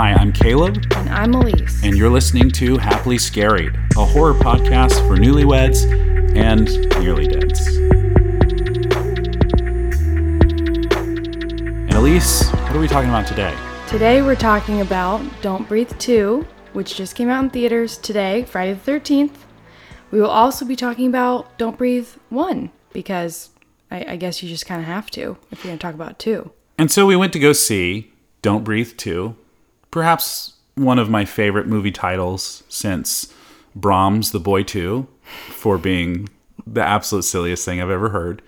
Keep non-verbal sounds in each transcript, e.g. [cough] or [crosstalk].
Hi, I'm Caleb, And I'm Elise. and you're listening to Happily Scarried, a horror podcast for newlyweds and nearly deads. And Elise, what are we talking about today? Today we're talking about Don't Breathe 2, which just came out in theaters today, Friday the 13th. We will also be talking about Don't Breathe 1, because I, I guess you just kind of have to if you're going to talk about 2. And so we went to go see Don't Breathe 2, perhaps one of my favorite movie titles since Brahms' The Boy 2, for being the absolute silliest thing I've ever heard.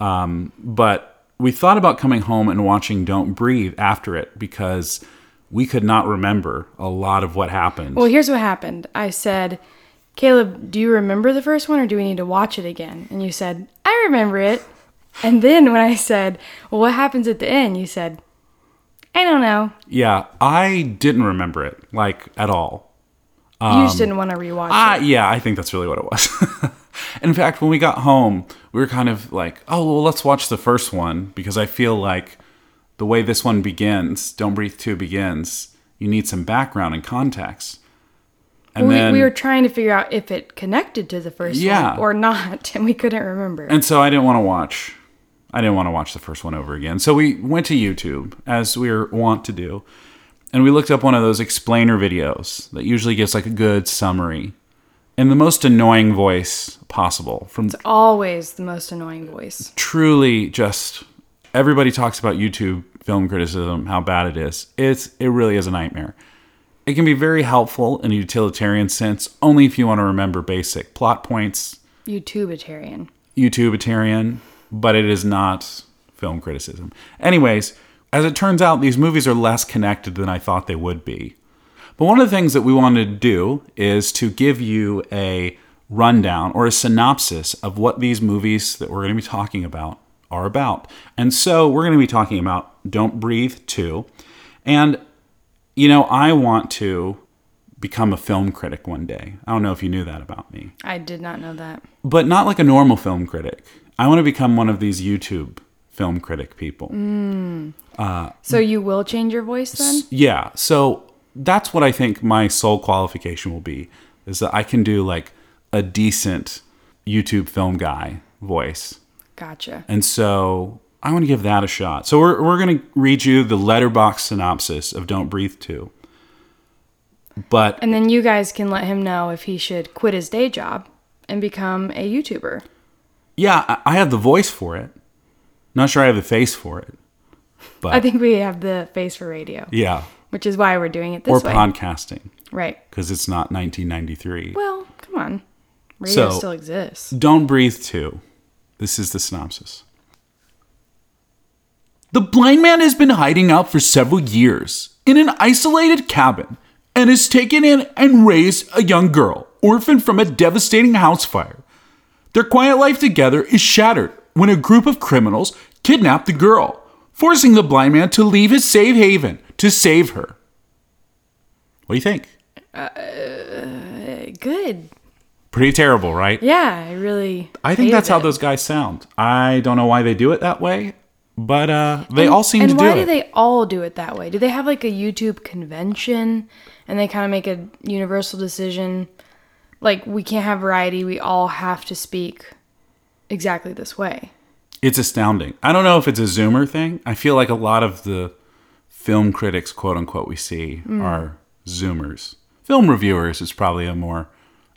Um, but we thought about coming home and watching Don't Breathe after it because we could not remember a lot of what happened. Well, here's what happened. I said, Caleb, do you remember the first one or do we need to watch it again? And you said, I remember it. And then when I said, Well, what happens at the end? You said, I don't know. yeah, I didn't remember it, like, at all. you just didn't want to rewatch Ah, it. yeah, I think that's really what it was. [laughs] In fact, when we got home, we were kind of like, oh, well, let's watch the first one because I feel like the way this one begins, Don't Breathe 2 begins, you need some background and context. And we, then, we were trying to figure out if it connected to the first Yeah. one or not, [laughs] and we couldn't remember. and so I didn't want to watch, I didn't want to watch the first one over again. So we went to YouTube, as we are wont to do, and we looked up one of those explainer videos that usually gives like a good summary in the most annoying voice possible from it's Always the most annoying voice. truly just everybody talks about YouTube film criticism, how bad it is. It's it really is a nightmare. It can be very helpful in a utilitarian sense, only if you want to remember basic plot points, YouTubeitarian. YouTubeitarian, but it is not film criticism. Anyways, as it turns out, these movies are less connected than I thought they would be. But one of the things that we wanted to do is to give you a rundown or a synopsis of what these movies that we're going to be talking about are about. And so we're going to be talking about Don't Breathe 2. And, you know, I want to become a film critic one day. I don't know if you knew that about me I did not know that. but not like a normal film critic. I want to become one of these YouTube film critic people. Hmm. Uh, so you will change your voice then? Yeah, so that's what I think my sole qualification will be is that I can do like a decent YouTube film guy voice. Gotcha. And so I want to give that a shot. So we're, we're going to read you the Letterboxd synopsis of Don't Breathe 2. But And then you guys can let him know if he should quit his day job and become a YouTuber. yeah, I- I have the voice for it. Not sure I have the face for it. But I think we have the face for radio, yeah, which is why we're doing it or this way. podcasting. right. because it's not 1993. Well, come on. Radio So- still exists. Don't Breathe 2. This is the synopsis. The blind man has been hiding out for several years in an isolated cabin and is taken in and raised a young girl, orphaned from a devastating house fire. Their quiet life together is shattered when a group of criminals kidnap the girl, forcing the blind man to leave his safe haven to save her. What do you think? Uh, Good. Pretty terrible, right? Yeah, I really. I think that's how those guys sound. I don't know why they do it that way, but uh, they all seem to do it. And why do they all do it that way? Do they have like a YouTube convention and they kind of make a universal decision? Like, we can't have variety. We all have to speak exactly this way. It's astounding. I don't know if it's a Zoomer thing. I feel like a lot of the film critics, quote unquote, we see Mm. are Zoomers. Film reviewers is probably a more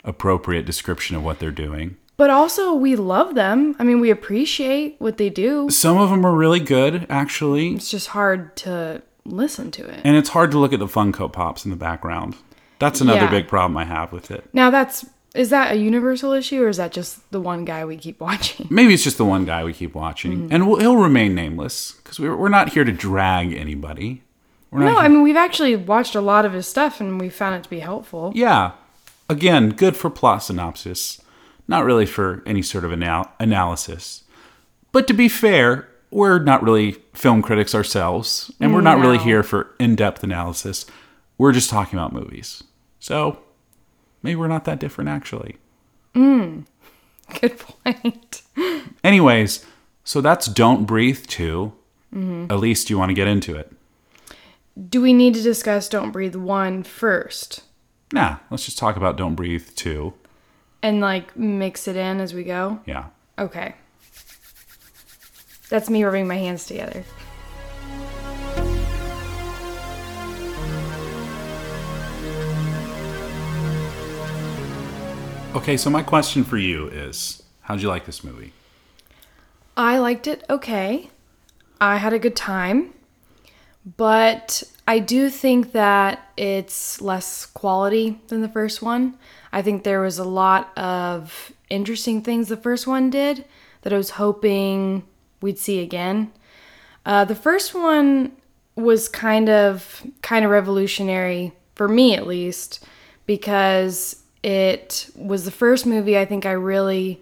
appropriate description of what they're doing. But also, we love them. I mean, we appreciate what they do. Some of them are really good, actually, It's just hard to listen to it. and it's hard to look at the Funko Pops in the background. That's another Yeah. big problem I have with it. Now, that's. Is that a universal issue or is that just the one guy we keep [laughs] watching? Maybe it's just the one guy we keep watching, mm-hmm. and we'll, he'll remain nameless because we're, we're not here to drag anybody. We're not No, I mean, we've actually watched a lot of his stuff and we found it to be helpful. Yeah. Again, good for plot synopsis, not really for any sort of anal- analysis. But to be fair, we're not really film critics ourselves, and we're not really here for in depth analysis. We're just talking about movies. So maybe we're not that different, actually. Hmm. [laughs] Good point. Anyways, so that's Don't Breathe 2. Mm-hmm. At least you want to get into it. do we need to discuss Don't Breathe 1 first? Nah, let's just talk about Don't Breathe 2. And like mix it in as we go? Yeah. Okay. That's me rubbing my hands together. Okay, so my question for you is how'd you like this movie? I liked it okay. I had a good time. But I do think that it's less quality than the first one. I think there was a lot of interesting things the first one did that I was hoping we'd see again. Uh, the first one was kind of kind of revolutionary for me at least because it was the first movie I think I really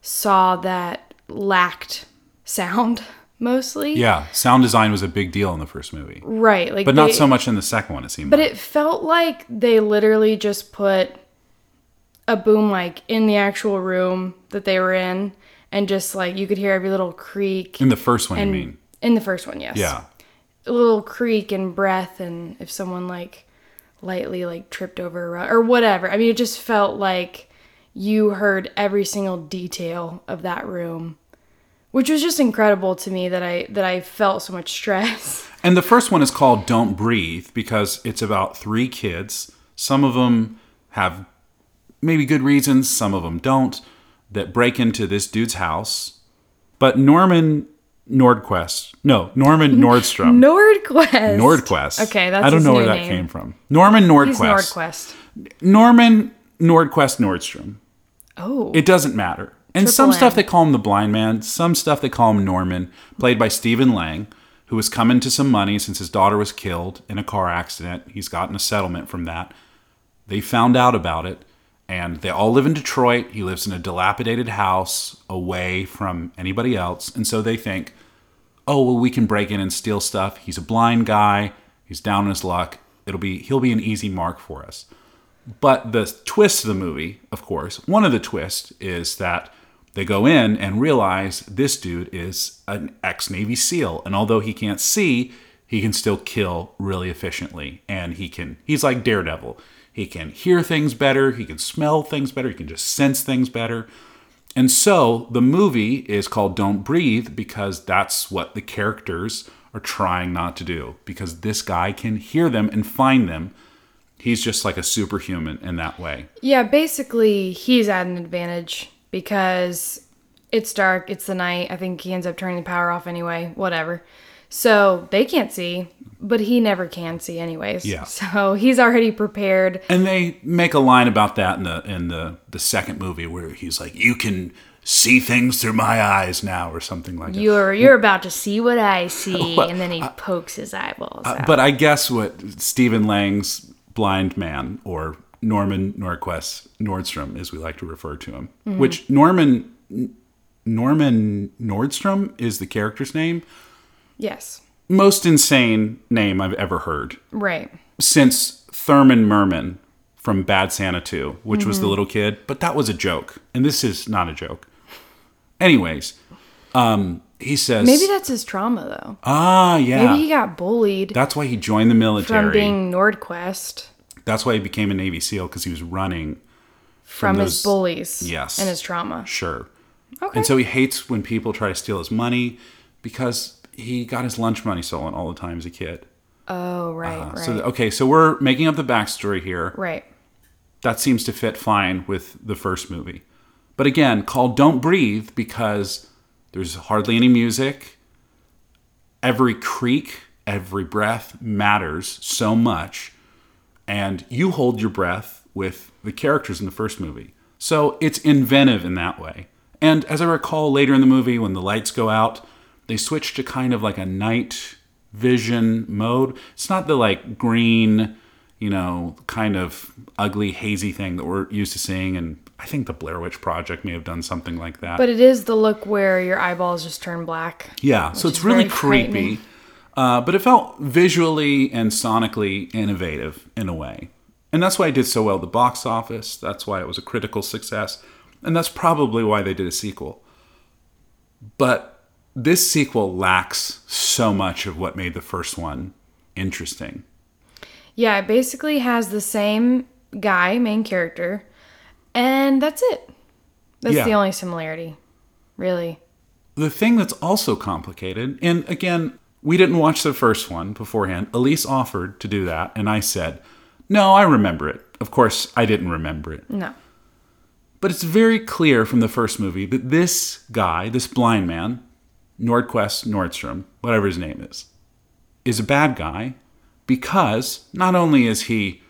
saw that lacked sound [laughs] mostly. Yeah, sound design was a big deal in the first movie, Right, like but not so much in the second one. It seemed. But like. it felt like they literally just put a boom mic in the actual room that they were in, and just like you could hear every little creak. in the first one, and you mean? in the first one, yes. Yeah. a little creak and breath, and if someone like lightly like tripped over a rug or whatever. I mean, it just felt like you heard every single detail of that room, which was just incredible to me that I that I felt so much stress. [laughs] And the first one is called Don't Breathe because it's about three kids. Some of them have maybe good reasons, some of them don't, that break into this dude's house. But Norman Nordquest, no, Norman [laughs] Nordstrom. Nordquest. Nordquest. Okay, that's I don't know where that name. came from. Norman Nordquest. He's Nordquest. Norman Nordquest Nordstrom. Oh. It doesn't matter. And Triple some stuff they call him the blind man, some stuff they call him Norman, played by Stephen Lang, who was coming to some money since his daughter was killed in a car accident. He's gotten a settlement from that. They found out about it, and they all live in Detroit. He lives in a dilapidated house away from anybody else. And so they think, oh well we can break in and steal stuff. He's a blind guy, he's down on his luck. It'll be he'll be an easy mark for us. But the twist of the movie, of course, one of the twists is that they go in and realize this dude is an ex Navy SEAL. And although he can't see, he can still kill really efficiently. And he can, he's like Daredevil. He can hear things better, he can smell things better, he can just sense things better. And so the movie is called Don't Breathe because that's what the characters are trying not to do. Because this guy can hear them and find them. He's just like a superhuman in that way. Yeah, basically, he's at an advantage because it's dark, it's the night. I think he ends up turning the power off anyway, whatever. So they can't see, but he never can see, anyways. Yeah. So he's already prepared. And they make a line about that in the in the the second movie where he's like, "You can see things through my eyes now," or something like that. You're you're about to see what I see, [laughs] Well, and then he pokes his eyeballs out. But I guess what Stephen Lang's blind man or Norman Norquist Nordstrom, as we like to refer to him, mm-hmm. which Norman Norman Nordstrom is the character's name. yes, Most insane name I've ever heard right. since Thurman Merman from Bad Santa 2, which was the Mm-hmm. little kid, but that was a joke. And this is not a joke. Anyways, um, he says Maybe that's his trauma, though. Ah, yeah. Maybe he got bullied That's why he joined the military. from being Nordquest That's why he became a Navy SEAL because he was running. from, those- his bullies. Yes. and his trauma. Sure. Okay. And so he hates when people try to steal his money because he got his lunch money stolen all the time as a kid. oh, right, uh-huh. right, So okay, so we're making up the backstory here. right. That seems to fit fine with the first movie. But again, called Don't Breathe because there's hardly any music. Every creak, every breath matters so much. And you hold your breath with the characters in the first movie. So it's inventive in that way. And as I recall later in the movie, when the lights go out, they switch to kind of like a night vision mode. It's not the like green, you know, kind of ugly, hazy thing that we're used to seeing. And I think the Blair Witch Project may have done something like that. But it is the look where your eyeballs just turn black. Yeah, so it's really creepy. Uh, but it felt visually and sonically innovative in a way. And that's why it did so well at the box office. That's why it was a critical success. And that's probably why they did a sequel. But this sequel lacks so much of what made the first one interesting. Yeah, it basically has the same guy, main character, and that's it. That's Yeah. the only similarity, really. The thing that's also complicated, and again, we didn't watch the first one beforehand. Elise offered to do that, and I said, No, I remember it. Of course, I didn't remember it. No. But it's very clear from the first movie that this guy, this blind man, Nordquist Nordstrom, whatever his name is, is a bad guy because not only is he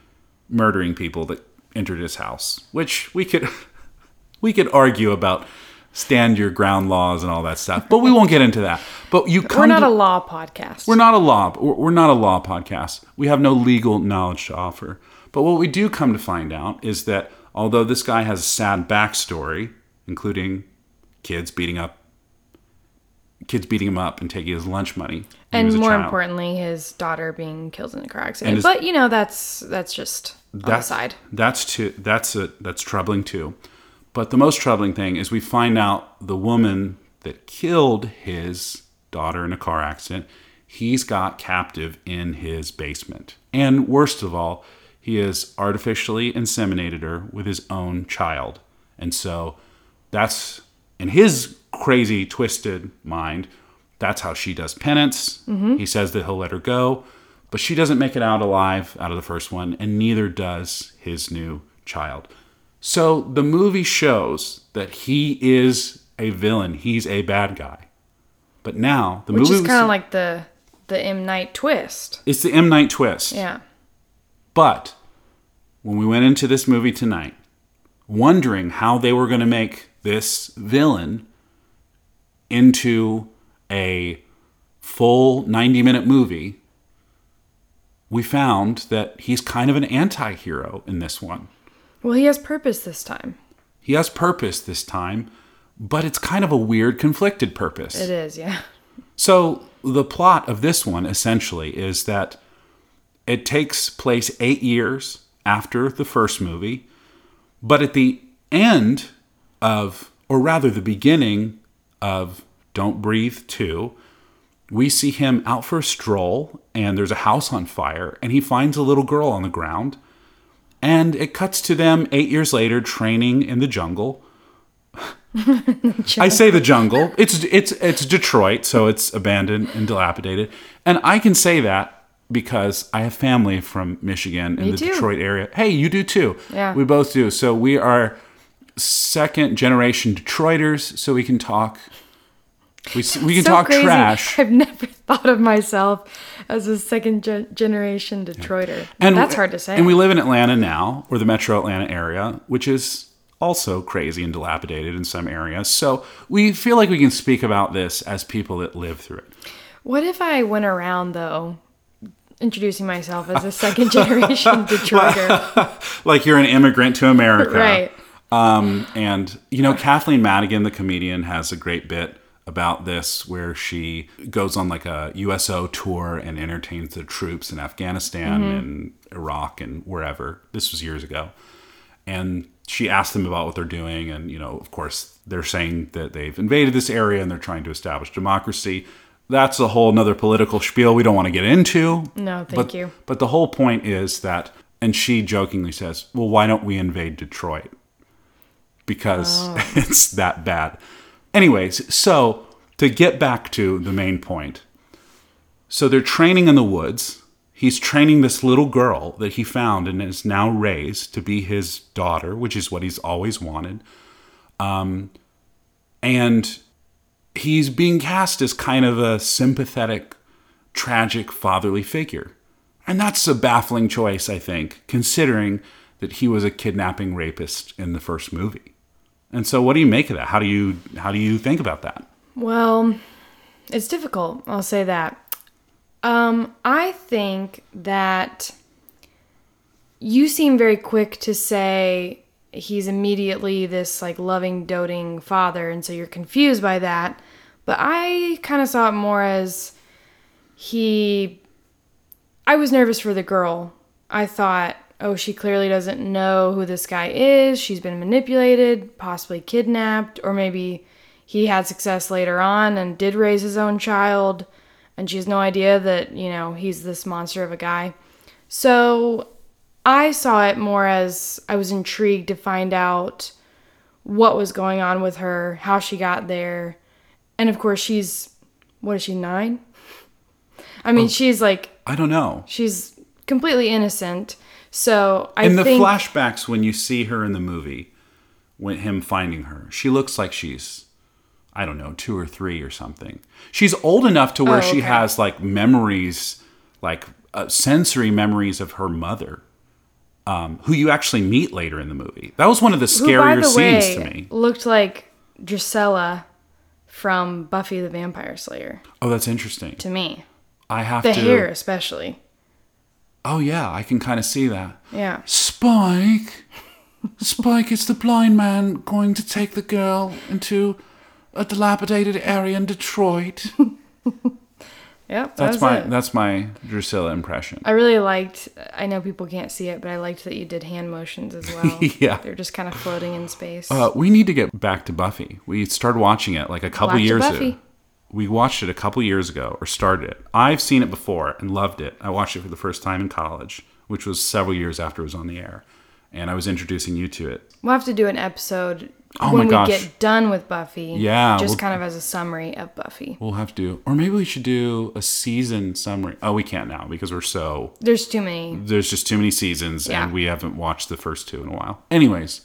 murdering people that entered his house, which we could [laughs] we could argue about stand your ground laws and all that stuff, but we won't get into that. But you come We're not to- a law podcast. we're not a law. We're we're not a law podcast. We have no legal knowledge to offer. But what we do come to find out is that although this guy has a sad backstory, including kids beating up, kids beating him up and taking his lunch money, when he was and more importantly, his daughter being killed in a car accident. His- but you know, that's that's just on the that's side. that's too, that's a, that's troubling too. But the most troubling thing is we find out the woman that killed his daughter in a car accident, he's got captive in his basement. And worst of all, he has artificially inseminated her with his own child. And so that's in his crazy twisted mind, that's how she does penance. Mm-hmm. He says that he'll let her go, but she doesn't make it out alive out of the first one, and neither does his new child. So the movie shows that he is a villain. He's a bad guy. But now the Which movie is kind of like the the M Night twist. it's the M Night twist. Yeah. But when we went into this movie tonight, wondering how they were going to make this villain into a full 90 minute movie, we found that he's kind of an anti hero in this one. Well, he has purpose this time. He has purpose this time, but it's kind of a weird, conflicted purpose. It is, yeah. So the plot of this one essentially is that it takes place eight years after the first movie, but at the end of, or rather the beginning of Don't Breathe 2, we see him out for a stroll and there's a house on fire and he finds a little girl on the ground. And it cuts to them eight years later training in the jungle. I say the jungle. It's it's it's Detroit, so it's abandoned and dilapidated. And I can say that because I have family from Michigan in Me the too. Detroit area. Hey, you do too. Yeah. We both do. So we are second generation Detroiters, so we can talk we, we can so talk crazy. trash. [laughs] I've never thought of myself as a second ge- generation Detroiter. And That's hard to say. And we live in Atlanta now, or the metro Atlanta area, which is also crazy and dilapidated in some areas. So we feel like we can speak about this as people that live through it. what if I went around though, introducing myself as a second [laughs] generation Detroiter? [laughs] Like you're an immigrant to America. right. Um, and, you know, Kathleen Madigan, the comedian, has a great bit about this where she goes on like a USO tour and entertains the troops in Afghanistan and Iraq and wherever. This was years ago. And she asked them about what they're doing. And, you know, of course, they're saying that they've invaded this area and they're trying to establish democracy. That's a whole nother political spiel we don't want to get into. No, thank But- you. But the whole point is that, and she jokingly says, well, why don't we invade Detroit? Because [laughs] it's that bad. Anyways, so to get back to the main point. So they're training in the woods. He's training this little girl that he found and is now raised to be his daughter, which is what he's always wanted. Um, and he's being cast as kind of a sympathetic, tragic fatherly figure. And that's a baffling choice, I think, considering that he was a kidnapping rapist in the first movie. And so what do you make of that? How do you how do you think about that? Well, it's difficult. I'll say that. Um, I think that you seem very quick to say he's immediately this like loving, doting father, and so you're confused by that. But I kind of saw it more as he. I was nervous for the girl. I thought, oh, she clearly doesn't know who this guy is. She's been manipulated, possibly kidnapped, or maybe he had success later on and did raise his own child and she has no idea that, you know, he's this monster of a guy. So I saw it more as I was intrigued to find out what was going on with her, how she got there. And of course, she's, what is she, nine? [laughs] I Oh. mean, she's like, I don't know. she's completely innocent. So I in the think. flashbacks, when you see her in the movie, when him finding her, she looks like she's, I don't know, two or three or something. She's old enough to where Oh, she has like memories, like uh, sensory memories of her mother, um, who you actually meet later in the movie. That was one of the who, scarier the scenes way, to me. looked like Drusilla from Buffy the Vampire Slayer Oh, that's interesting. to me. I have The to. hair, especially. Oh yeah, I can kind of see that. Yeah. Spike, Spike is the blind man going to take the girl into a dilapidated area in Detroit. [laughs] Yep. That That's my it. that's my Drusilla impression. I really liked. I know people can't see it, but I liked that you did hand motions as well. [laughs] Yeah. They're just kind of floating in space. Uh, we need to get back to Buffy. We started watching it like a couple years Buffy. ago. We watched it a couple years ago, or started it. I've seen it before and loved it. I watched it for the first time in college, which was several years after it was on the air, and I was introducing you to it. we'll have to do an episode Oh when we get done with Buffy. Yeah, Just we'll- kind of as a summary of Buffy. We'll have to do, or maybe we should do a season summary. Oh, we can't now because we're so There's too many. there's just too many seasons Yeah. and we haven't watched the first two in a while. Anyways,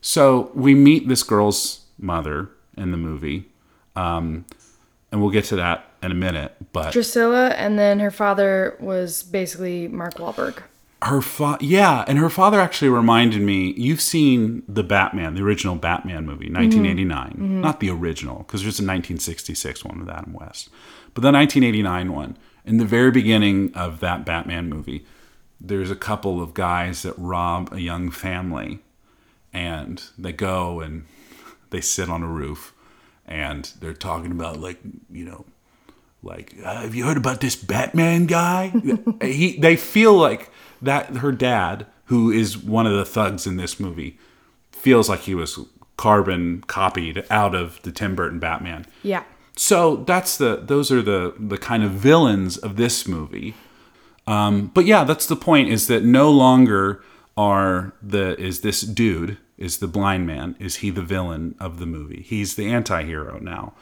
so we meet this girl's mother in the movie, um, and we'll get to that in a minute. But Drusilla, and then her father was basically Mark Wahlberg. her fa- yeah, and her father actually reminded me. You've seen the Batman, the original Batman movie, mm-hmm. 1989, mm-hmm. not the original because there's a 1966 one with Adam West, but the 1989 one. In the very beginning of that Batman movie, there's a couple of guys that rob a young family, and they go and they sit on a roof, and they're talking about like you know like uh, have you heard about this batman guy? [laughs] He they feel like that her dad who is one of the thugs in this movie feels like he was carbon copied out of the tim burton batman. Yeah. so that's the those are the the kind of villains of this movie. Um, but yeah that's the point is that no longer are the is this dude is the blind man is he the villain of the movie he's the anti-hero now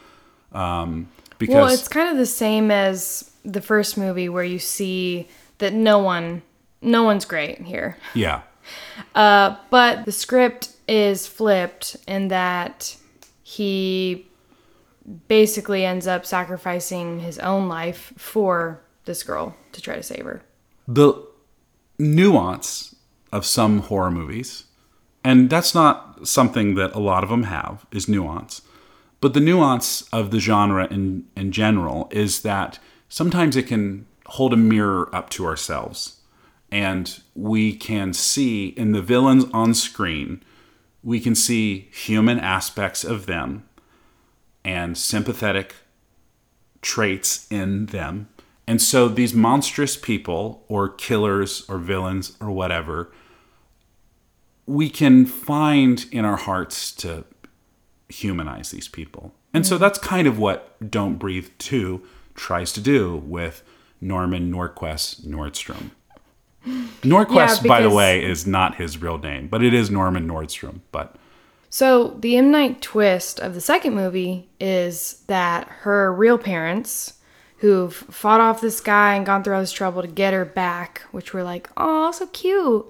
um, because Well, it's kind of the same as the first movie where you see that no one, no one's great here. yeah Uh, But the script is flipped in that he basically ends up sacrificing his own life for this girl to try to save her. the nuance of some horror movies, and that's not something that a lot of them have, is nuance. But the nuance of the genre in, in general is that sometimes it can hold a mirror up to ourselves. And we can see in the villains on screen, we can see human aspects of them and sympathetic traits in them. And so these monstrous people or killers or villains or whatever, we can find in our hearts to humanize these people. And so that's kind of what Don't Breathe 2 tries to do with Norman Norquist Nordstrom. Norquist, by the way, is not his real name, but it is Norman Nordstrom. But So the M Night twist of the second movie is that her real parents, who've fought off this guy and gone through all this trouble to get her back, which were like, oh, so cute.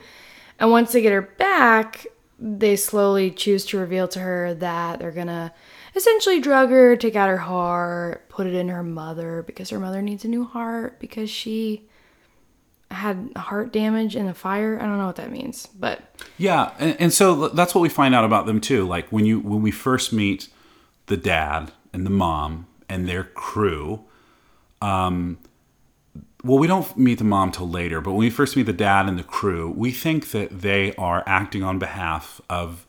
And once they get her back, they slowly choose to reveal to her that they're gonna essentially drug her, take out her heart, put it in her mother because her mother needs a new heart because she had heart damage in a fire. I don't know what that means, but Yeah, and, and so that's what we find out about them too. Like when you when we first meet the dad and the mom and their crew. Um, well, we don't meet the mom till later, but when we first meet the dad and the crew, we think that they are acting on behalf of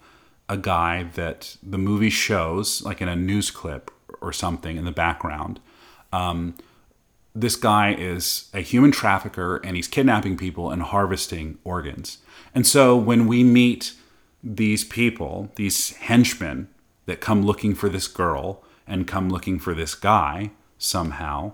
a guy that the movie shows, like in a news clip or something in the background. Um, this guy is a human trafficker and he's kidnapping people and harvesting organs. And so when we meet these people, these henchmen that come looking for this girl and come looking for this guy somehow,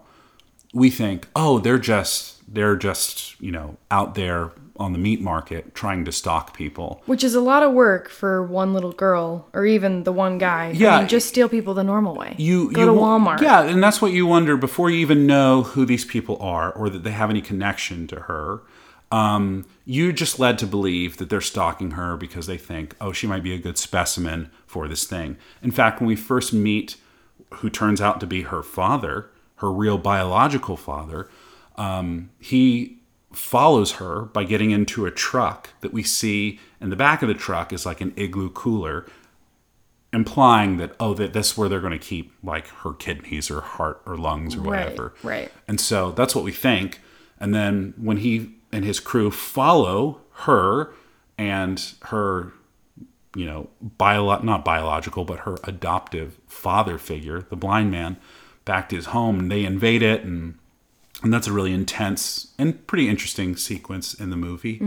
we think, oh, they're just they're just you know out there on the meat market trying to stalk people. Which is a lot of work for one little girl or even the one guy. I Yeah. mean, just steal people the normal way. You go you to Walmart. Yeah, and that's what you wonder before you even know who these people are or that they have any connection to her. Um, you're just led to believe that they're stalking her because they think, oh, she might be a good specimen for this thing. In fact, when we first meet who turns out to be her father, her real biological father, um, he follows her by getting into a truck that we see in the back of the truck is like an igloo cooler implying that oh that that's where they're going to keep like her kidneys or heart or lungs or Right, whatever right. and so that's what we think and then when he and his crew follow her and her you know bio not biological but her adoptive father figure the blind man back to his home and they invade it and and that's a really intense and pretty interesting sequence in the movie.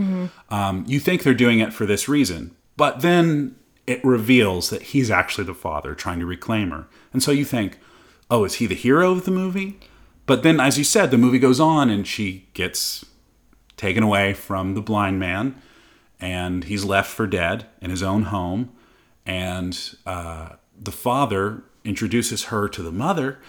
Um, you think they're doing it for this reason, but then it reveals that he's actually the father trying to reclaim her. And so you think, oh, is he the hero of the movie? But then, as you said, the movie goes on and she gets taken away from the blind man and he's left for dead in his own home. And uh, the father introduces her to the mother.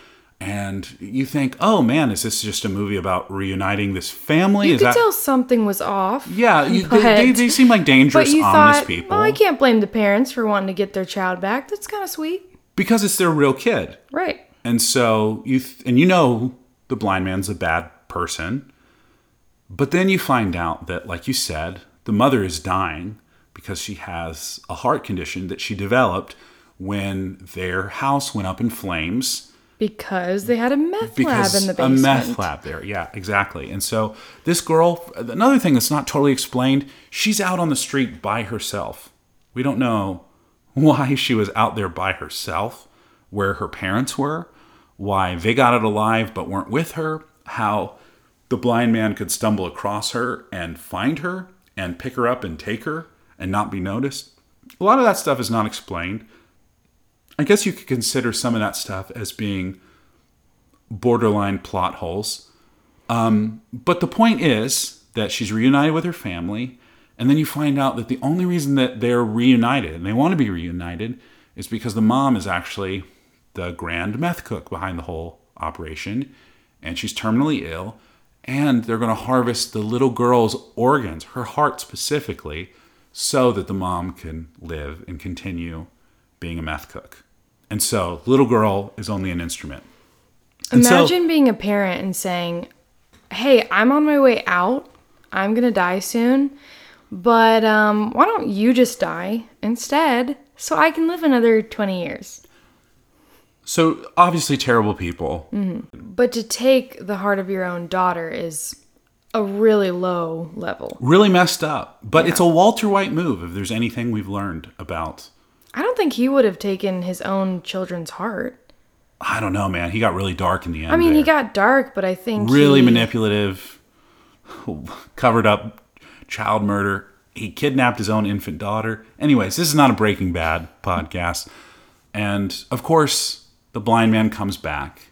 And you think, oh man, is this just a movie about reuniting this family? You is could that tell something was off. yeah? You, but- they, they, they seem like [laughs] But dangerous, you ominous thought, people well, I can't blame the parents for wanting to get their child back. That's kind of sweet. because it's their real kid. Right. And so you th- and you know the blind man's a bad person. But then you find out that like you said, the mother is dying because she has a heart condition that she developed when their house went up in flames Because they had a meth because lab in the basement. a meth lab there. Yeah, exactly. And so this girl, another thing that's not totally explained, she's out on the street by herself. We don't know [laughs] why she was out there by herself, where her parents were, why they got out alive but weren't with her, how the blind man could stumble across her and find her and pick her up and take her and not be noticed. A lot of that stuff is not explained. I guess you could consider some of that stuff as being borderline plot holes. Um, but the point is that she's reunited with her family, and then you find out that the only reason that they're reunited and they want to be reunited is because the mom is actually the grand meth cook behind the whole operation, and she's terminally ill, and they're going to harvest the little girl's organs, her heart specifically, so that the mom can live and continue being a math cook. And so, little girl is only an instrument. And so- Imagine being a parent and saying, "Hey, I'm on my way out. I'm gonna die soon, but um, why don't you just die instead, so I can live another 20 years?" So obviously terrible people. But to take the heart of your own daughter is a really low level. Really messed up. But it's a Walter White move if there's anything we've learned about I don't think he would have taken his own children's heart. I don't know, man. He got really dark in the end. I mean, he got dark, but I think really he, manipulative, [laughs] covered up child murder. He kidnapped his own infant daughter. Anyways, this is not a Breaking Bad podcast. And of course, the blind man comes back.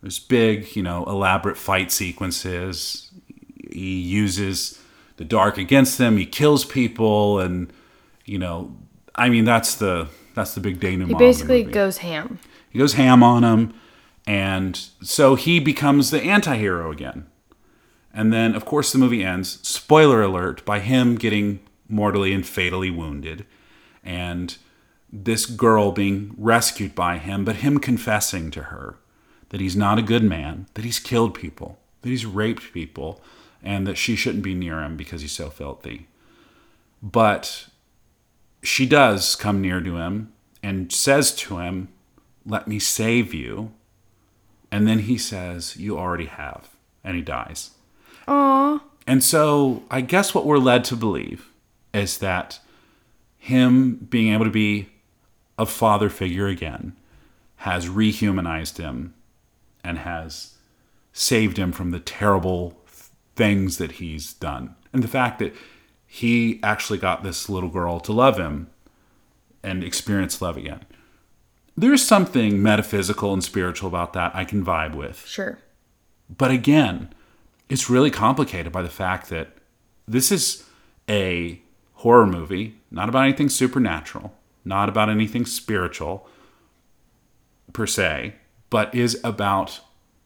There's big, you know, elaborate fight sequences. He uses the dark against them. He kills people, and you know, I mean, that's the that's the big denouement. He basically goes ham. He goes ham on him, and so he becomes the anti-hero again. And then, of course, the movie ends. Spoiler alert! By him getting mortally and fatally wounded, and this girl being rescued by him, but him confessing to her that he's not a good man, that he's killed people, that he's raped people, and that she shouldn't be near him because he's so filthy. But she does come near to him and says to him, Let me save you. And then he says, You already have. And he dies. Aw, And so I guess what we're led to believe is that him being able to be a father figure again has rehumanized him and has saved him from the terrible things that he's done. And the fact that he actually got this little girl to love him and experience love again. There's something metaphysical and spiritual about that I can vibe with. sure. But again, it's really complicated by the fact that this is a horror movie, not about anything supernatural, not about anything spiritual per se, but is about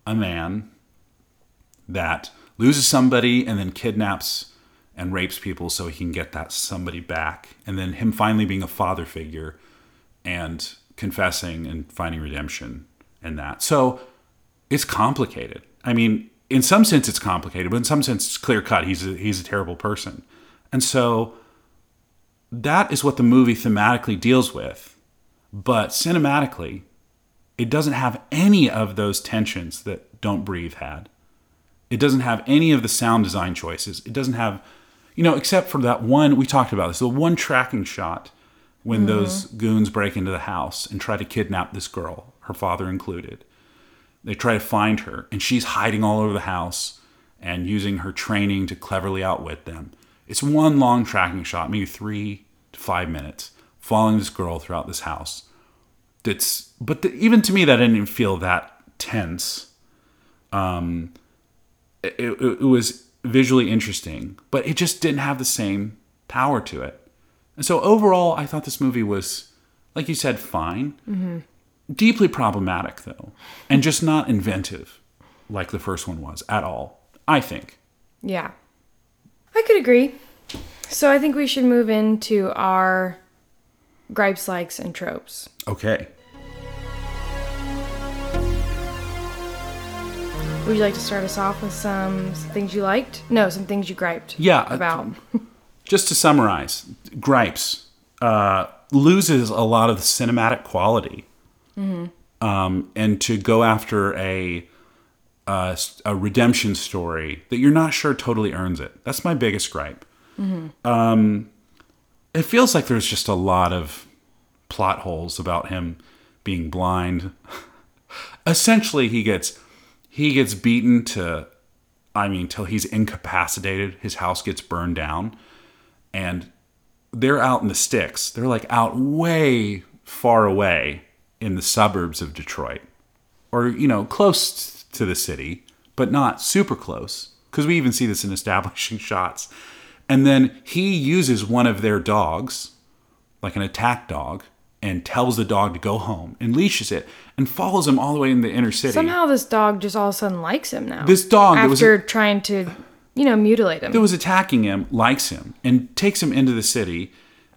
a man that loses somebody and then kidnaps and rapes people so he can get that somebody back. And then him finally being a father figure and confessing and finding redemption in that. So it's complicated. I mean, in some sense it's complicated, but in some sense it's clear cut. He's a, he's a terrible person. And so that is what the movie thematically deals with. But cinematically, it doesn't have any of those tensions that Don't Breathe had. It doesn't have any of the sound design choices. It doesn't have, you know, except for that one, we talked about this, the one tracking shot when those goons break into the house and try to kidnap this girl, her father included. They try to find her, and she's hiding all over the house and using her training to cleverly outwit them. It's one long tracking shot, maybe three to five minutes, following this girl throughout this house. That's, but the, even to me, that didn't even feel that tense. Um, it, it, it was visually interesting, but it just didn't have the same power to it. And so overall, I thought this movie was, like you said, fine. Mm-hmm. Deeply problematic, though, and just not inventive like the first one was at all, I think. Yeah. I could agree. So I think we should move into our gripes, likes, and tropes. Okay. Would you like to start us off with some things you liked? No, some things you griped Yeah, about. [laughs] Just to summarize, Gripes uh, loses a lot of the cinematic quality. Um, and to go after a, a a redemption story that you're not sure totally earns it. That's my biggest gripe. Um, it feels like there's just a lot of plot holes about him being blind. [laughs] Essentially, he gets he gets beaten to I mean, till he's incapacitated. His house gets burned down, and they're out in the sticks. They're like out way far away in the suburbs of Detroit, or you know, close to the city, but not super close. Because we even see this in [laughs] establishing shots. And then he uses one of their dogs, like an attack dog, and tells the dog to go home and leashes it and follows him all the way in the inner city. Somehow this dog just all of a sudden likes him now. This dog that was after trying to, you know, mutilate him. that was attacking him likes him and takes him into the city.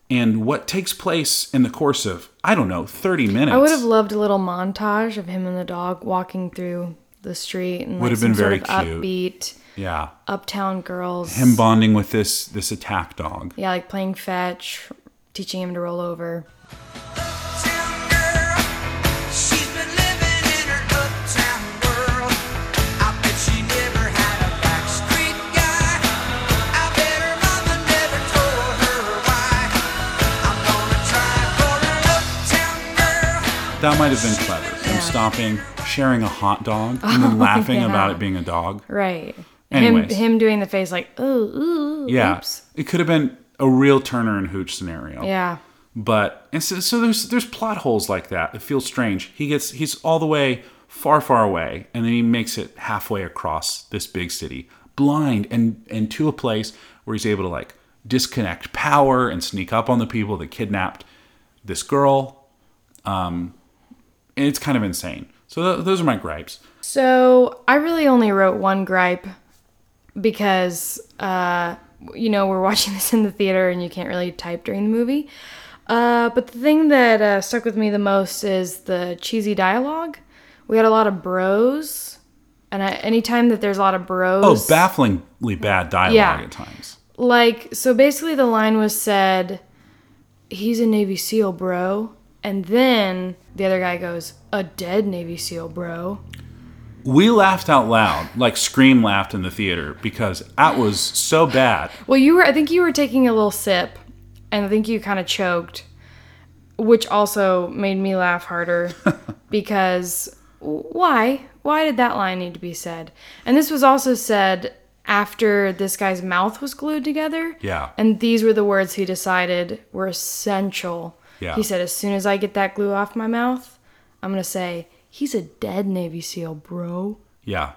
And what takes place in the course of, I don't know, 30 minutes. I would have loved a little montage of him and the dog walking through the street and Would like have been very sort of cute. upbeat Yeah. uptown girls. Him bonding with this this attack dog. yeah, like playing fetch, teaching him to roll over. That might have been clever. Him stopping, sharing a hot dog, and then [laughs] laughing Oh, yeah. about it being a dog. Right. Anyways. Him him doing the face like, oh, ooh, Yeah. oops. It could have been a real Turner and Hooch scenario. Yeah. But and so, so there's there's plot holes like that. It feels strange. He gets he's all the way far far away, and then he makes it halfway across this big city, blind, and and to a place where he's able to like disconnect power and sneak up on the people that kidnapped this girl. Um, it's kind of insane. So th- those are my gripes. So I really only wrote one gripe because, uh, you know, we're watching [laughs] this in the theater and you can't really type during the movie. Uh, but the thing that uh, stuck with me the most is the cheesy dialogue. We had a lot of bros, and I, anytime that there's a lot of bros, Oh, bafflingly bad dialogue Yeah. at times. like so basically the line was said he's a navy seal bro and then the other guy goes a dead navy seal bro We laughed out loud, like Scream laughed in the theater because that was so bad. well you were i think you were taking a little sip and i think you kind of choked which also made me laugh harder [laughs] because why why did that line need to be said and this was also said after this guy's mouth was glued together Yeah. And these were the words he decided were essential. Yeah. He said, as soon as I get that glue off my mouth, I'm going to say, he's a dead Navy SEAL, bro. Yeah.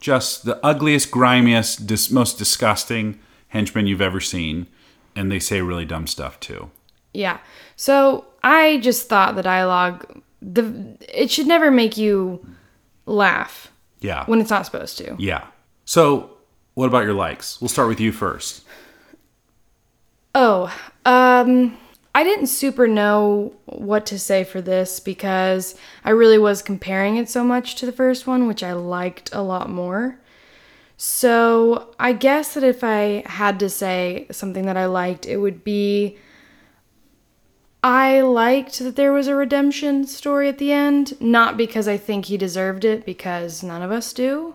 just the ugliest, grimiest, dis- most disgusting henchman you've ever seen, and they say really dumb stuff too. Yeah. So I just thought the dialogue, the it should never make you laugh Yeah. when it's not supposed to. yeah. So, what about your likes? We'll start with you first. Oh, um, I didn't super know what to say for this because I really was comparing it so much to the first one, which I liked a lot more. So I guess that if I had to say something that I liked, it would be I liked that there was a redemption story at the end, not because I think he deserved it, because none of us do,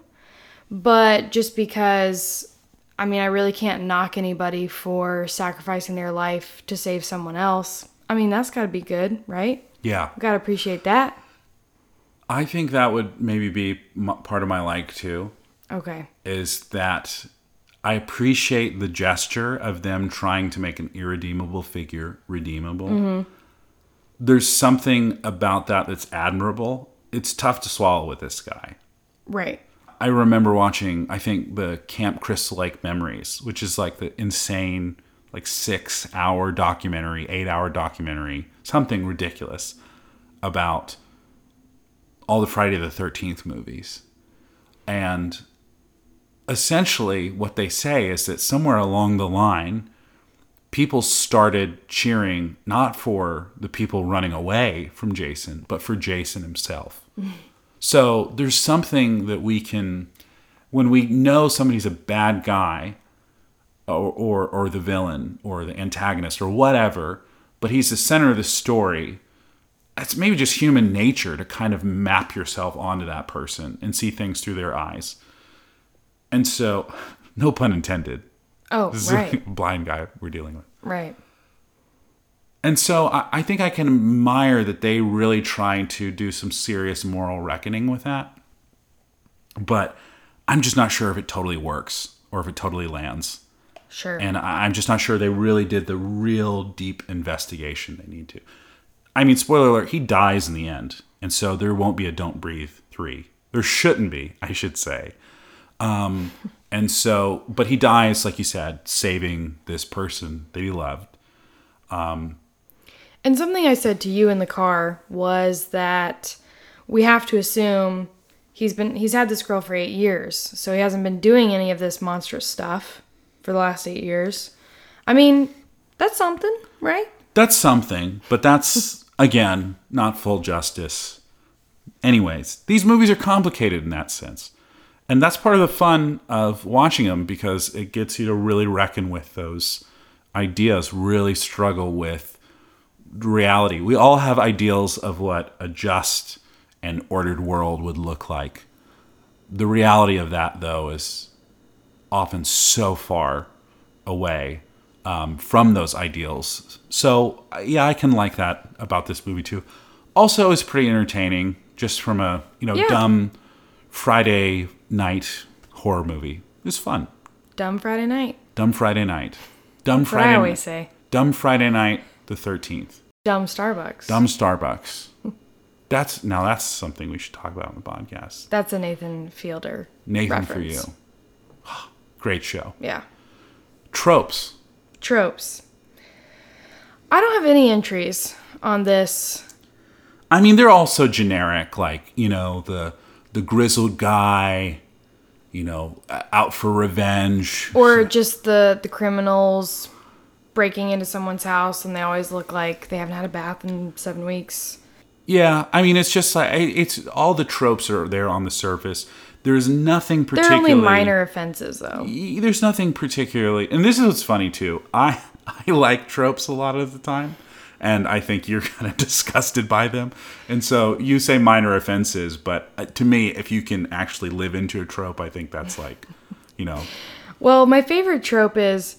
but just because I mean, I really can't knock anybody for sacrificing their life to save someone else. I mean, that's got to be good, right? Yeah. Got to appreciate that. I think that would maybe be m- part of my like too. Okay. is that I appreciate the gesture of them trying to make an irredeemable figure redeemable. Mm-hmm. There's something about that that's admirable. It's tough to swallow with this guy. Right. I remember watching, I think, the Camp Crystal Lake Memories, which is like the insane, like six hour documentary, eight hour documentary, something ridiculous about all the Friday the 13th movies. And essentially, what they say is that somewhere along the line, people started cheering not for the people running away from Jason, but for Jason himself. [laughs] So there's something that we can, when we know somebody's a bad guy, or, or or the villain or the antagonist or whatever, but he's the center of the story. It's maybe just human nature to kind of map yourself onto that person and see things through their eyes. And so, [laughs] no pun intended. Oh, This is right. a [laughs] blind guy we're dealing with. Right. And so I, I think I can admire that they really trying to do some serious moral reckoning with that. But I'm just not sure if it totally works or if it totally lands. Sure. And I- I'm just not sure they really did the real deep investigation they need to. I mean, spoiler alert, he dies in the end. And so there won't be a Don't Breathe 3. There shouldn't be, I should say. Um, [laughs] and so, but he dies, like you said, saving this person that he loved. And something I said to you in the car was that we have to assume he's been he's had this girl for 8 years. So he hasn't been doing any of this monstrous stuff for the last 8 years. I mean, that's something, right? That's something, but that's [laughs] again not full justice. Anyways, these movies are complicated in that sense. And that's part of the fun of watching them because it gets you to really reckon with those ideas, really struggle with reality. We all have ideals of what a just and ordered world would look like. The reality of that, though, is often so far away um, from those ideals. So, yeah, I can like that about this movie too. Also, it's pretty entertaining, just from a you know Yeah. dumb Friday night horror movie. It's fun. Dumb Friday night. Dumb Friday night. Dumb Friday. I always say. Dumb Friday night, the thirteenth. Dumb Starbucks. Dumb Starbucks. [laughs] That's now that's something we should talk about on the podcast. That's a Nathan Fielder. Nathan reference. for you. [gasps] Great show. Yeah. Tropes. Tropes. I don't have any entries on this. I mean, they're all so generic. Like you know, the the grizzled guy, you know, out for revenge. Or just the the criminals breaking into someone's house and they always look like they haven't had a bath in seven weeks. Yeah, I mean, it's just like it's all the tropes are there on the surface. There's nothing They're particularly. only minor offenses though. There's nothing particularly, and this is what's funny too. I [laughs] I like tropes a lot of the time, and I think you're [laughs] kind of disgusted by them. And so you say minor offenses, but uh, to me, if you can actually live into a trope, I think that's like, you know, Well, my favorite trope is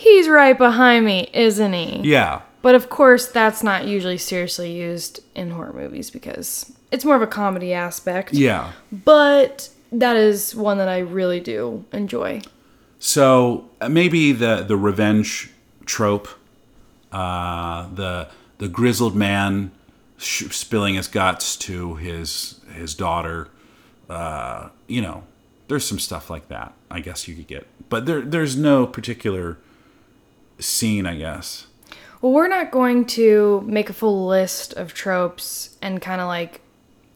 he's right behind me, isn't he? yeah, But of course, that's not usually seriously used in horror movies because it's more of a comedy aspect. yeah. But that is one that I really do enjoy. So uh, maybe the the revenge trope, uh, the the grizzled man sh- spilling his guts to his his daughter, uh, you know, there's some stuff like that. I guess you could get, but there there's no particular scene. I guess. Well, we're not going to make a full list of tropes and kind of like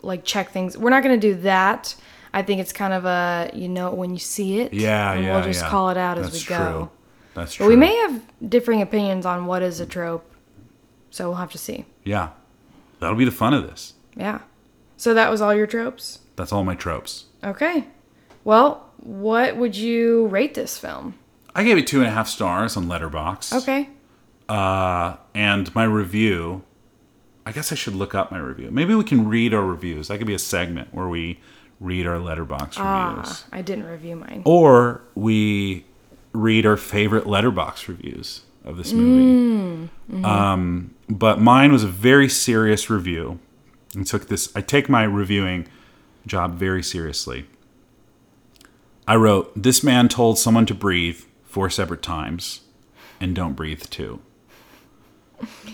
like check things. We're not going to do that. I think it's kind of a you know when you see it. Yeah, and yeah, We'll just yeah. call it out as That's we go. True. That's true. But we may have differing opinions on what is a trope, so we'll have to see. Yeah, that'll be the fun of this. Yeah. So that was all your tropes. That's all my tropes. Okay. Well, what would you rate this film? I gave it two and a half stars on Letterboxd. Okay. Uh, and my review, I guess I should look up my review. Maybe we can read our reviews. That could be a segment where we read our Letterboxd reviews. Ah, I didn't review mine. Or we read our favorite Letterboxd reviews of this movie. Um, but mine was a very serious review. And took this. I take my reviewing job very seriously. I wrote, "This man told someone to breathe four separate times, and don't breathe too."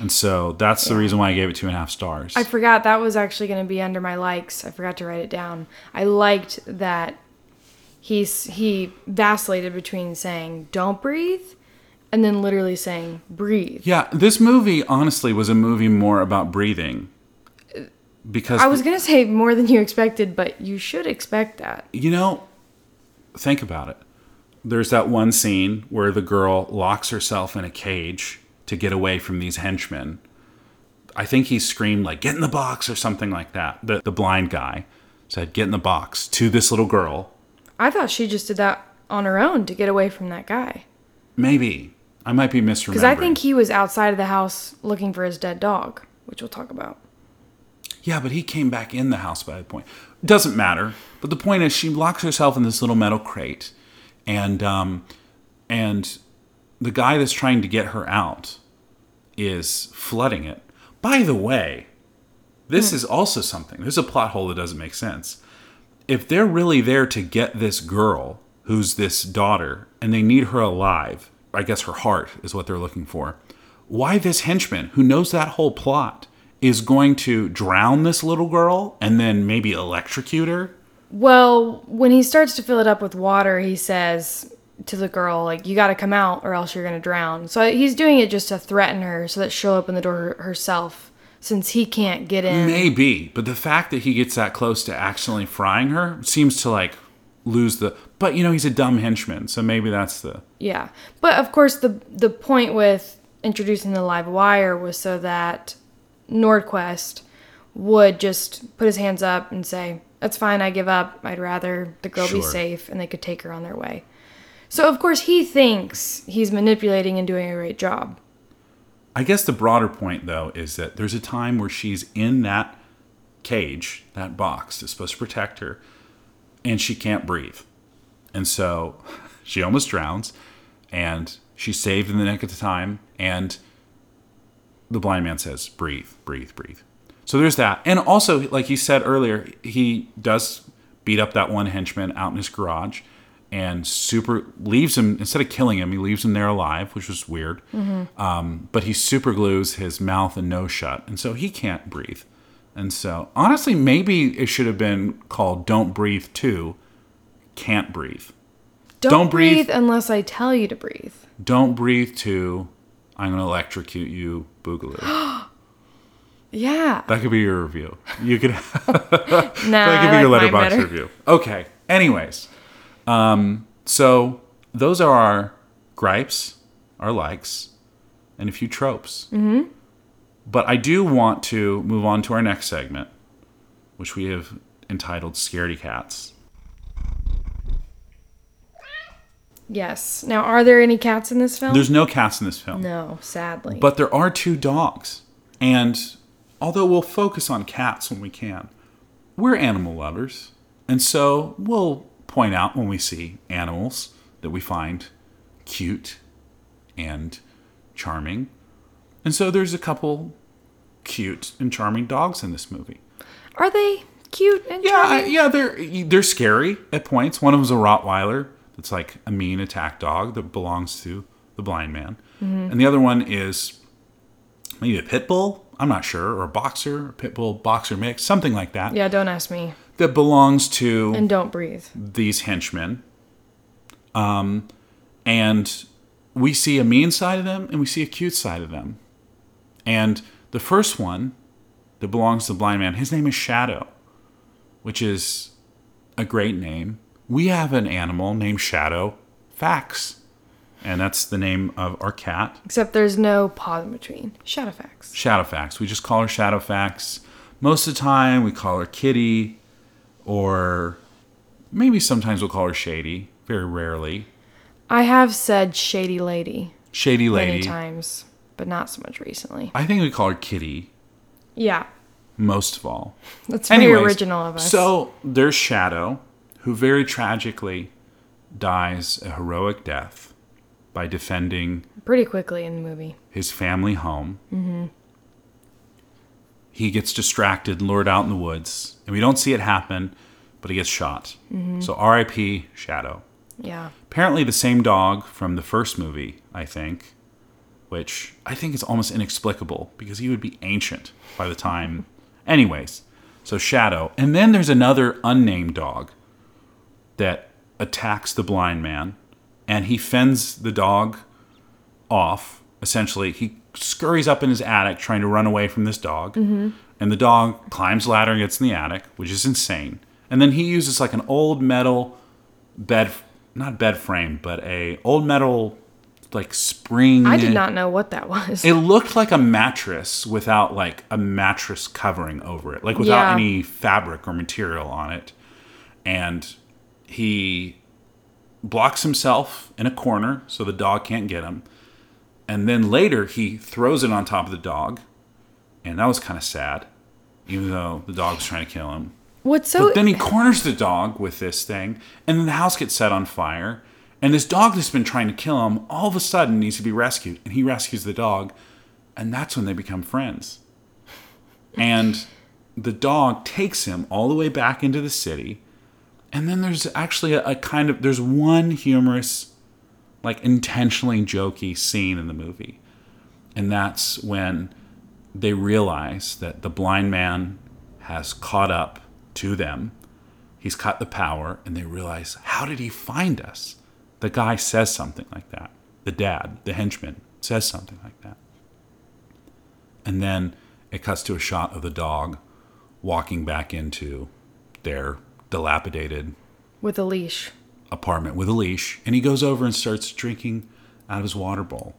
And so that's the reason why I gave it two and a half stars. I forgot that was actually going to be under my likes. I forgot to write it down. I liked that he's he vacillated between saying "don't breathe" and then literally saying "breathe." yeah, this movie honestly was a movie more about breathing. Because I was going to say more than you expected, but you should expect that. You know, think about it. There's that one scene where the girl locks herself in a cage to get away from these henchmen. I think he screamed like "Get in the box" or something like that. The the blind guy said "Get in the box" to this little girl. I thought she just did that on her own to get away from that guy. Maybe I might be misremembering. Because I think he was outside of the house looking for his dead dog, which we'll talk about. Yeah, but he came back in the house by that point. Doesn't matter. But the point is, she locks herself in this little metal crate, and um, and the guy that's trying to get her out is flooding it. By the way, this is also something. There's a plot hole that doesn't make sense. If they're really there to get this girl, who's this daughter, and they need her alive, I guess her heart is what they're looking for. Why this henchman, who knows that whole plot, is going to drown this little girl and then maybe electrocute her? Well, when he starts to fill it up with water, he says to the girl, like, you gotta come out or else you're gonna drown. So he's doing it just to threaten her so that she'll open the door herself since he can't get in. Maybe, but the fact that he gets that close to accidentally frying her seems to like lose the. But you know, he's a dumb henchman, so maybe that's the. Yeah. But of course, the, the point with introducing the live wire was so that Nordquest would just put his hands up and say, That's fine, I give up. I'd rather the girl be safe, and they could take her on their way. So, of course, he thinks he's manipulating and doing a great job. I guess the broader point, though, is that there's a time where she's in that cage, that box that's supposed to protect her, and she can't breathe. And so [laughs] she almost drowns, and she's saved in the nick of the time, and the blind man says, breathe, breathe, breathe. So there's that. And also, like you said earlier, he does beat up that one henchman out in his garage and super leaves him instead of killing him he leaves him there alive which was weird um, but he super glues his mouth and nose shut and so he can't breathe and so honestly maybe it should have been called don't breathe 2 can't breathe Don't, Don't breathe. breathe unless I tell you to breathe. don't breathe 2 i'm going to electrocute you boogaloo [gasps] [gasps] Yeah. that could be your review you could [laughs] Nah, that could be your like mine Letterboxd review. Okay. Anyways, um, so those are our gripes, our likes, and a few tropes. Mm-hmm. But I do want to move on to our next segment, which we have entitled "Scaredy Cats." Yes. Now, are there any cats in this film? There's no cats in this film, no, sadly. but there are two dogs. And although we'll focus on cats when we can, we're animal lovers. And so we'll point out when we see animals that we find cute and charming. And so there's a couple cute and charming dogs in this movie. are they cute and Yeah, charming? yeah, they're they're scary at points. One of them's a Rottweiler that's like a mean attack dog that belongs to the blind man, Mm-hmm. and the other one is maybe a pit bull. I'm not sure, or a boxer, a pit bull boxer mix, something like that. Yeah, don't ask me. that belongs to And don't breathe. these henchmen. Um, and we see a mean side of them and we see a cute side of them. And the first one that belongs to the blind man, his name is Shadow, which is a great name. We have an animal named Shadow Fax, and that's the name of our cat. Except there's no pause in between. Shadowfax. Shadowfax. We just call her Shadowfax. Most of the time, we call her Kitty, or maybe sometimes we'll call her Shady. Very rarely, I have said shady lady Shady Lady. many times, but not so much recently. I think we call her Kitty Yeah, most of all. [laughs] that's very Anyways, original of us. So there's Shadow, who very tragically dies a heroic death by defending pretty quickly in the movie. his family home. Mm-hmm. He gets distracted, lured out in the woods, and we don't see it happen, but he gets shot. So R.I.P. Shadow. Yeah. Apparently, the same dog from the first movie, I think, which I think is almost inexplicable because he would be ancient by the time. [laughs] Anyways, so Shadow. And then there's another unnamed dog that attacks the blind man, and he fends the dog off. Essentially, he scurries up in his attic trying to run away from this dog. And the dog climbs a ladder and gets in the attic, which is insane. And then he uses like an old metal bed, not bed frame, but a old metal like spring. I did not know what that was. It looked like a mattress without like a mattress covering over it, like without Yeah. any fabric or material on it. And he blocks himself in a corner so the dog can't get him. And then later he throws it on top of the dog. And that was kind of sad, even though the dog's trying to kill him. What's so But then he corners the dog with this thing, and then the house gets set on fire. And this dog that's been trying to kill him all of a sudden needs to be rescued, and he rescues the dog, and that's when they become friends. And the dog takes him all the way back into the city, and then there's actually a, a kind of there's one humorous, like intentionally jokey scene in the movie, and that's when they realize that the blind man has caught up to them. He's caught the power, and they realize, how did he find us? The guy says something like that. The dad, the henchman, says something like that. And then it cuts to a shot of the dog walking back into their dilapidated with a leash. apartment with a leash, and he goes over and starts drinking out of his water bowl.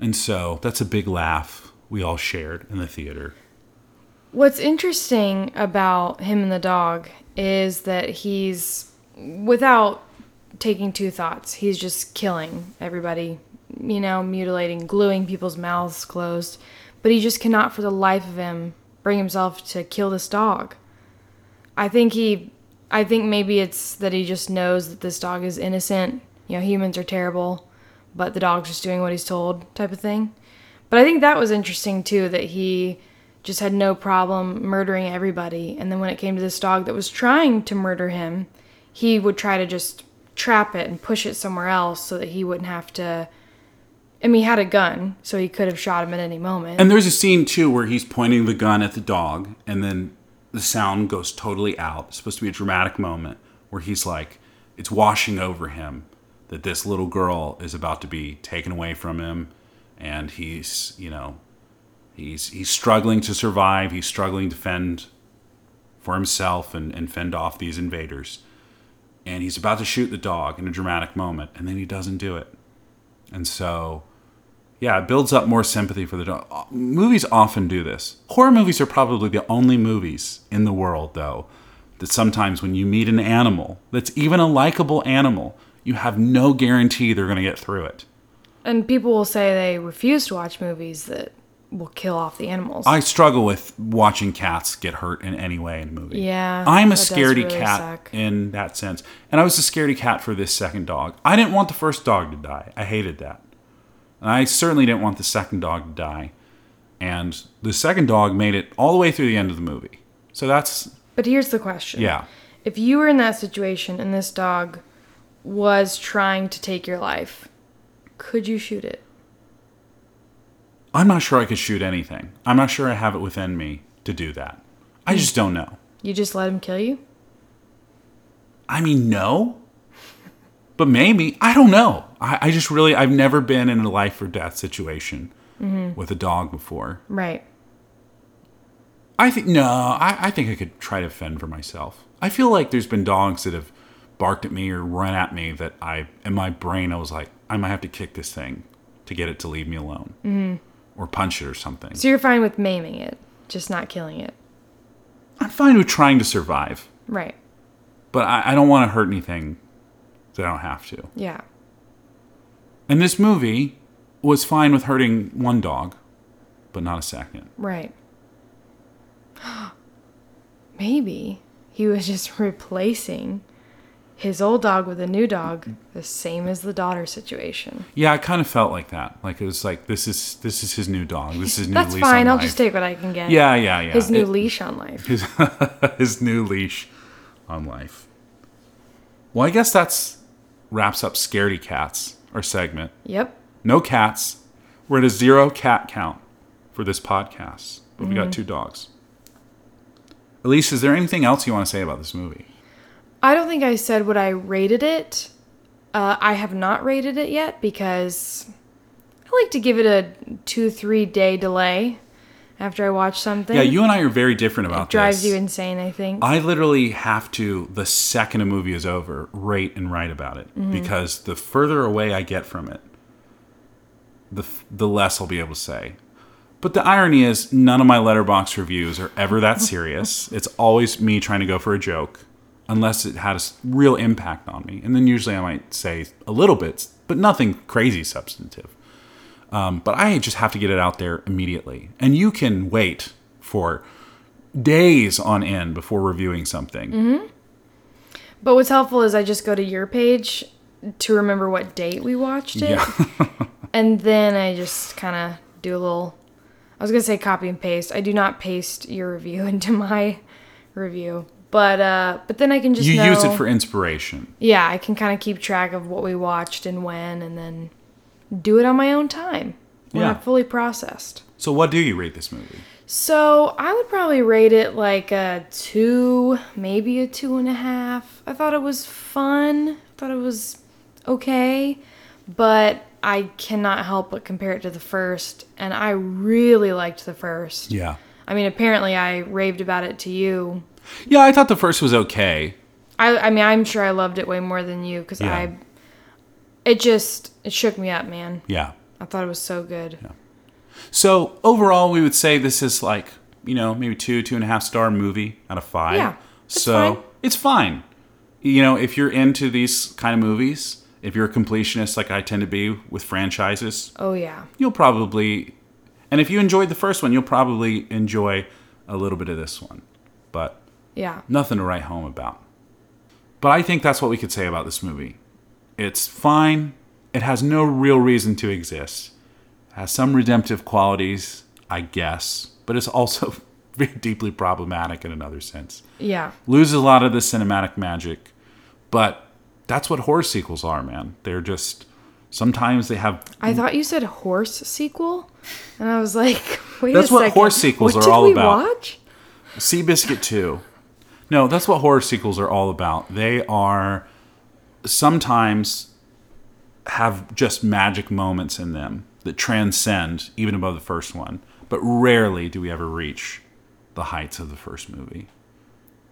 And so that's a big laugh we all shared in the theater. What's interesting about him and the dog is that he's, without taking two thoughts, he's just killing everybody, you know, mutilating, gluing people's mouths closed. But he just cannot, for the life of him, bring himself to kill this dog. I think he, I think maybe it's that he just knows that this dog is innocent. You know, humans are terrible, but the dog's just doing what he's told, type of thing. But I think that was interesting too, that he just had no problem murdering everybody. And then when it came to this dog that was trying to murder him, he would try to just trap it and push it somewhere else so that he wouldn't have to. I mean, he had a gun, so he could have shot him at any moment. And there's a scene too where he's pointing the gun at the dog, and then the sound goes totally out. It's supposed to be a dramatic moment where he's like, it's washing over him that this little girl is about to be taken away from him, and he's, you know, he's he's struggling to survive. He's struggling to fend for himself and, and fend off these invaders. And he's about to shoot the dog in a dramatic moment, and then he doesn't do it. And so yeah, it builds up more sympathy for the dog. Movies often do this. Horror movies are probably the only movies in the world, though, that sometimes when you meet an animal that's even a likable animal, you have no guarantee they're going to get through it. And people will say they refuse to watch movies that will kill off the animals. I struggle with watching cats get hurt in any way in a movie. Yeah, I'm a scaredy really cat suck. in that sense. And I was a scaredy cat for this second dog. I didn't want the first dog to die. I hated that. And I certainly didn't want the second dog to die. And the second dog made it all the way through the end of the movie. So that's, But here's the question. yeah. If you were in that situation and this dog was trying to take your life, could you shoot it? I'm not sure I could shoot anything. I'm not sure I have it within me to do that. I just don't know. You just let him kill you? I mean, no. But maybe. I don't know. I, I just really, I've never been in a life or death situation with a dog before. Right. I think, no, I, I think I could try to fend for myself. I feel like there's been dogs that have barked at me or run at me that I, in my brain, I was like, I might have to kick this thing to get it to leave me alone. Mm-hmm. Or punch it or something. So you're fine with maiming it, just not killing it. I'm fine with trying to survive, Right. but I, I don't want to hurt anything that I don't have to. Yeah. And this movie was fine with hurting one dog, but not a second. Right. [gasps] Maybe he was just [laughs] replacing his old dog with a new dog, the same as the daughter situation. Yeah, I kind of felt like that. Like it was like this is this is his new dog. This is [laughs] new That's lease fine. on I'll life. just take what I can get. Yeah, yeah, yeah. His new It- leash on life. his [laughs] his new leash on life. Well, I guess that's wraps up scaredy cats our segment. Yep. No cats. We're at a zero cat count for this podcast, but we got two dogs. Elise, is there anything else you want to say about this movie? I don't think I said what I rated it. Uh, I have not rated it yet because I like to give it a two, three day delay after I watch something. Yeah, you and I are very different about it drives this. you insane, I think. I literally have to, the second a movie is over, rate and write about it Mm-hmm. because the further away I get from it, the the less I'll be able to say. But the irony is, none of my Letterboxd reviews are ever that [laughs] serious. it's always me trying to go for a joke, unless it had a real impact on me, and then usually I might say a little bit, but nothing crazy substantive. Um, but I just have to get it out there immediately, and you can wait for days on end before reviewing something. Mm-hmm. But what's helpful is I just go to your page to remember what date we watched it. Yeah. [laughs] and then I just kind of do a little. I was gonna say copy and paste. I do not paste your review [laughs] into my review, but uh, but then I can just you know, use it for inspiration. yeah. I can kind of keep track of what we watched and when, and then do it on my own time when Yeah. I've fully processed. So, what do you rate this movie? So I would probably rate it like a two, maybe a two and a half. I thought it was fun. I thought it was okay, but I cannot help but compare it to the first, and I really liked the first. Yeah. I mean, apparently I raved about it to you. Yeah, I thought the first was okay. I, I mean, I'm sure I loved it way more than you because Yeah. I. It just it shook me up, man. Yeah. I thought it was so good. Yeah. So, overall, we would say this is like, you know, maybe two, two and a half star movie out of five. Yeah, it's so, fine. it's fine. You know, if you're into these kind of movies, if you're a completionist like I tend to be with franchises, Oh yeah, you'll probably, and if you enjoyed the first one, you'll probably enjoy a little bit of this one. But yeah, nothing to write home about. But I think that's what we could say about this movie. It's fine. It has no real reason to exist. It has some redemptive qualities, I guess, but it's also [laughs] very deeply problematic in another sense. yeah. Loses a lot of the cinematic magic, but that's what horror sequels are, man. They're just sometimes they have I thought you said horse sequel, and I was like, [laughs] wait That's what second. horse sequels what are did all we about. Watch? Seabiscuit 2. No, that's what horror sequels are all about. They are sometimes have just magic moments in them that transcend even above the first one, but rarely do we ever reach the heights of the first movie.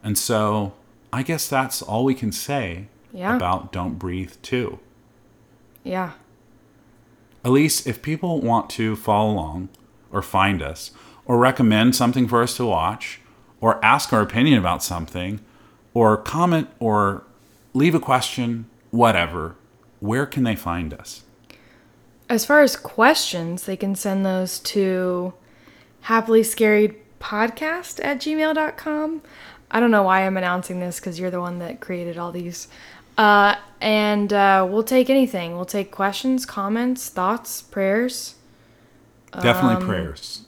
And so I guess that's all we can say Yeah. about Don't Breathe 2. Yeah. Elise, if people want to follow along or find us or recommend something for us to watch or ask our opinion about something or comment or leave a question, whatever, where can they find us? As far as questions, they can send those to happily scary podcast at gmail.com. I don't know why I'm announcing this because you're the one that created all these. Uh, and uh, we'll take anything. We'll take questions, comments, thoughts, prayers, Definitely Um, prayers.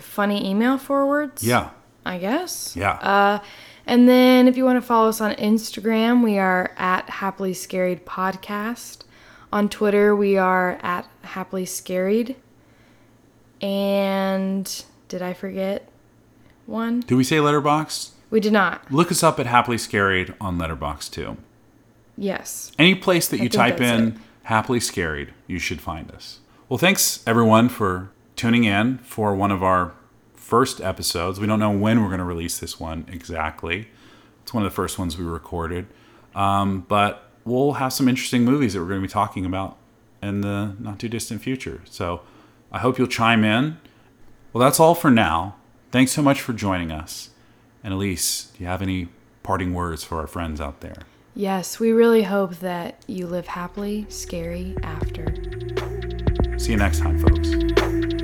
funny email forwards. Yeah. I guess. Yeah. Uh, and then if you want to follow us on Instagram, we are at Happily Scarried Podcast. On Twitter, we are at Happily Scarried. And did I forget one? Do we say Letterboxd? We did not. Look us up at Happily Scarried on Letterboxd too. Yes. Any place that you type in it. Happily Scarried, you should find us. Well, thanks everyone for tuning in for one of our first episodes. We don't know when we're going to release this one exactly. It's one of the first ones we recorded. Um, but we'll have some interesting movies that we're going to be talking about in the not too distant future. So I hope you'll chime in. Well, that's all for now. Thanks so much for joining us. And Elise, do you have any parting words for our friends out there? Yes, we really hope that you live happily, scary after. See you next time, folks.